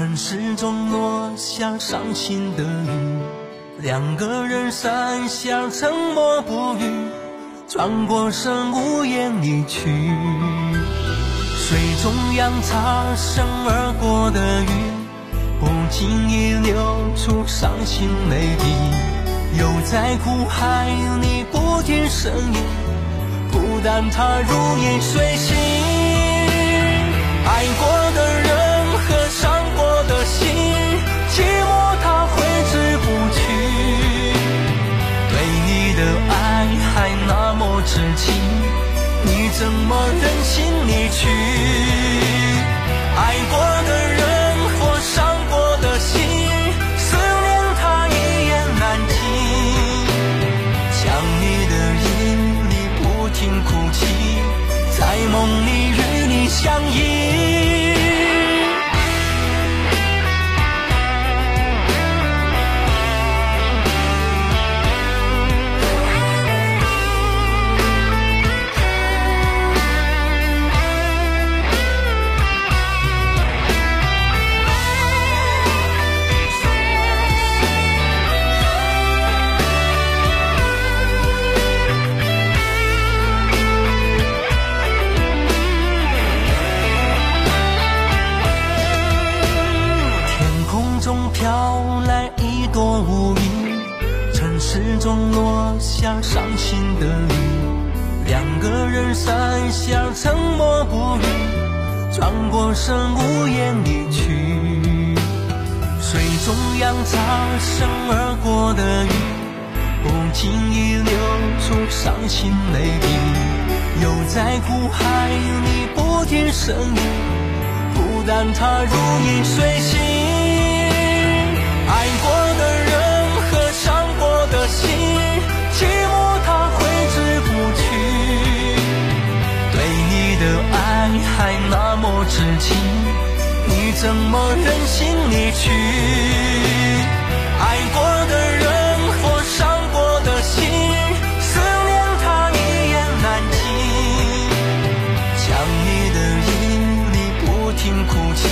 城市中落下伤心的雨，两个人伞下沉默不语，转过身无言离去。水中央擦身而过的雨，不经意流出伤心泪滴，又在苦海里不停呻吟，孤单它如影随形。爱过至今，你怎么忍心离去？中落下伤心的雨。两个人伞下沉默不语，转过身无言离去。水中央擦身而过的鱼，不经意流出伤心泪滴，又在苦海里不停呻吟。孤单它如影随形，的爱还那么痴情，你怎么忍心离去？爱过的人或伤过的心，思念它一言难尽。想你的夜里不停哭泣，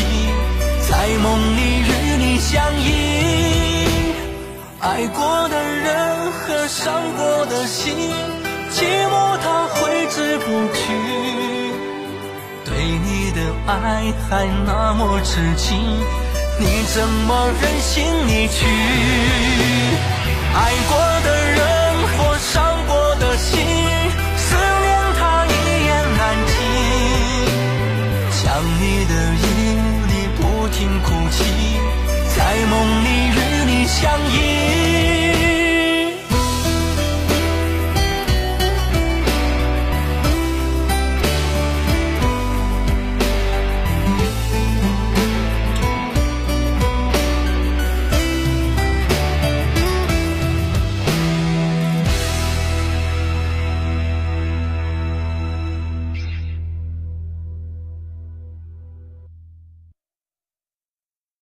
在梦里与你相依。爱过的人和伤过的心，寂寞它挥之不去。对你的爱还那么痴情，你怎么忍心离去？爱过的人或伤过的心，思念它一言难尽。想你的夜里不停哭泣，在梦里与你相依。